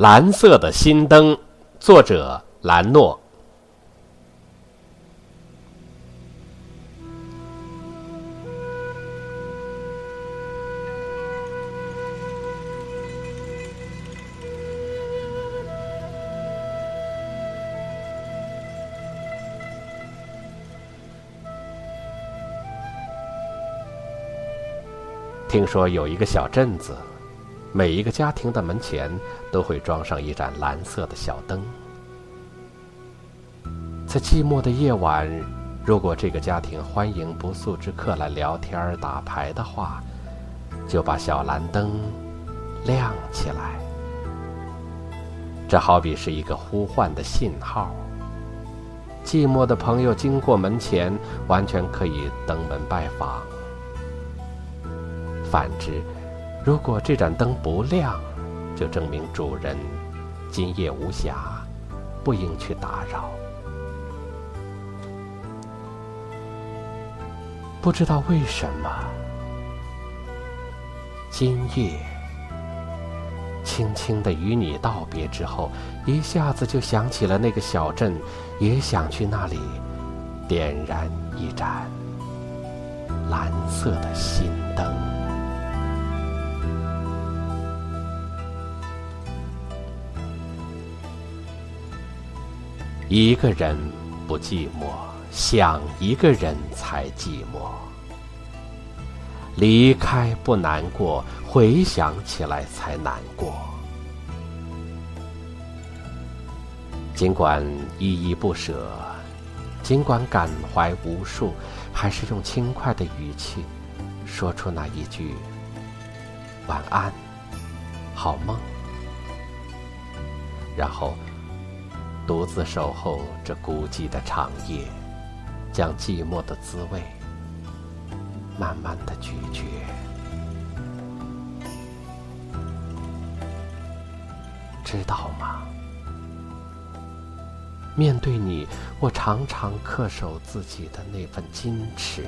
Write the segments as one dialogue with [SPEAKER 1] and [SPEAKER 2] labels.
[SPEAKER 1] 蓝色的心灯，作者兰诺。听说有一个小镇子。每一个家庭的门前都会装上一盏蓝色的小灯，在寂寞的夜晚，如果这个家庭欢迎不速之客来聊天打牌的话，就把小蓝灯亮起来。这好比是一个呼唤的信号。寂寞的朋友经过门前，完全可以登门拜访。反之，如果这盏灯不亮，就证明主人今夜无暇，不应去打扰。不知道为什么，今夜轻轻的与你道别之后，一下子就想起了那个小镇，也想去那里点燃一盏蓝色的心灯。一个人不寂寞，想一个人才寂寞。离开不难过，回想起来才难过。尽管依依不舍，尽管感怀无数，还是用轻快的语气说出那一句：“晚安，好梦。”然后。独自守候这孤寂的长夜，将寂寞的滋味慢慢的咀嚼。知道吗？面对你，我常常恪守自己的那份矜持，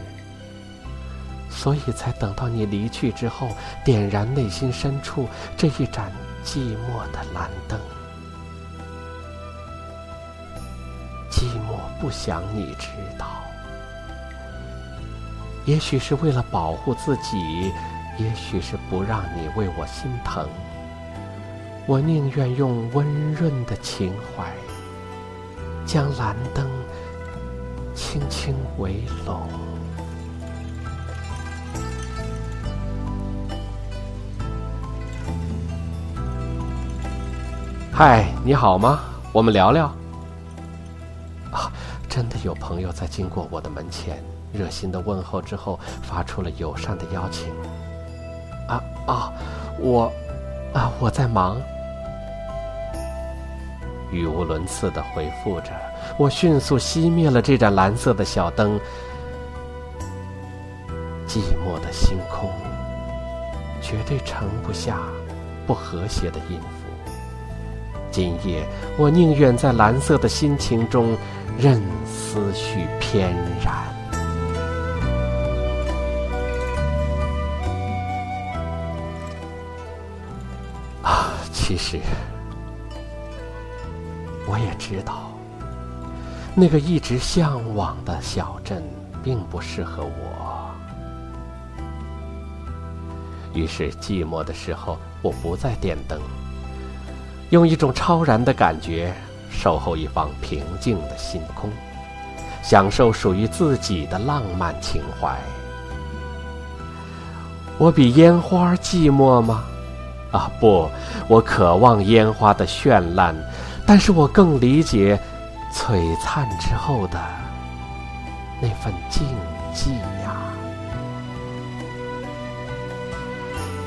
[SPEAKER 1] 所以才等到你离去之后，点燃内心深处这一盏寂寞的蓝灯。寂寞不想你知道，也许是为了保护自己，也许是不让你为我心疼。我宁愿用温润的情怀，将蓝灯轻轻围拢。嗨，你好吗？我们聊聊。真的有朋友在经过我的门前，热心的问候之后，发出了友善的邀请。啊啊，我，啊我在忙。语无伦次的回复着，我迅速熄灭了这盏蓝色的小灯。寂寞的星空，绝对盛不下不和谐的音符。今夜，我宁愿在蓝色的心情中。任思绪翩然啊！其实我也知道，那个一直向往的小镇并不适合我。于是寂寞的时候，我不再点灯，用一种超然的感觉。守候一方平静的星空，享受属于自己的浪漫情怀。我比烟花寂寞吗？啊，不，我渴望烟花的绚烂，但是我更理解璀璨之后的那份静寂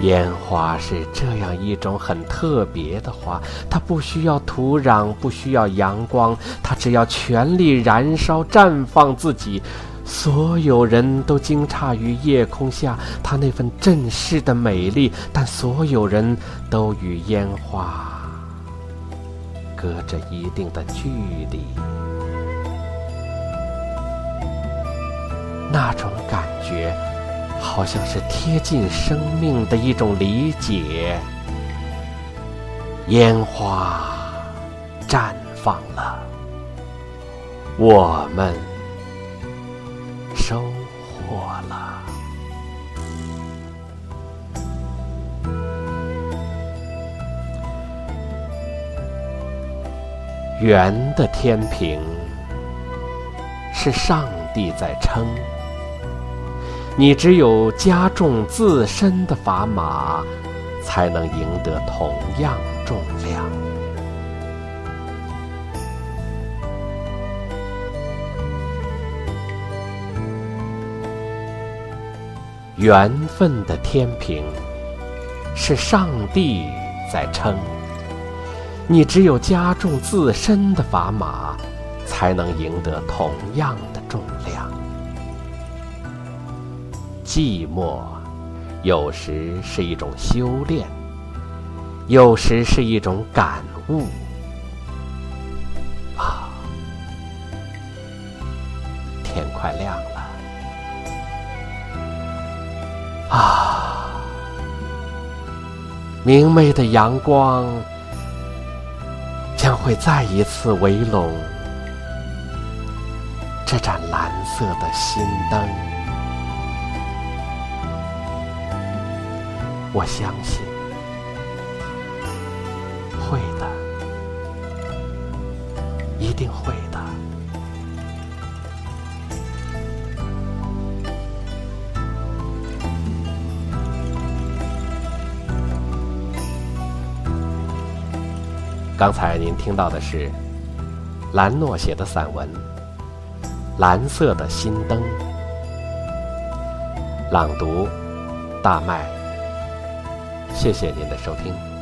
[SPEAKER 1] 烟花是这样一种很特别的花，它不需要土壤，不需要阳光，它只要全力燃烧，绽放自己。所有人都惊诧于夜空下它那份震世的美丽，但所有人都与烟花隔着一定的距离。那种感觉。好像是贴近生命的一种理解，烟花绽放了，我们收获了。圆的天平是上帝在称，你只有加重自身的砝码，才能赢得同样重量。缘分的天平是上帝在称。你只有加重自身的砝码，才能赢得同样的重量。寂寞，有时是一种修炼，有时是一种感悟。啊，天快亮了！啊，明媚的阳光。将会再一次围拢这盏蓝色的心灯。我相信，会的，一定会的。刚才您听到的是兰诺写的散文《蓝色的心灯》，朗读大麦。谢谢您的收听。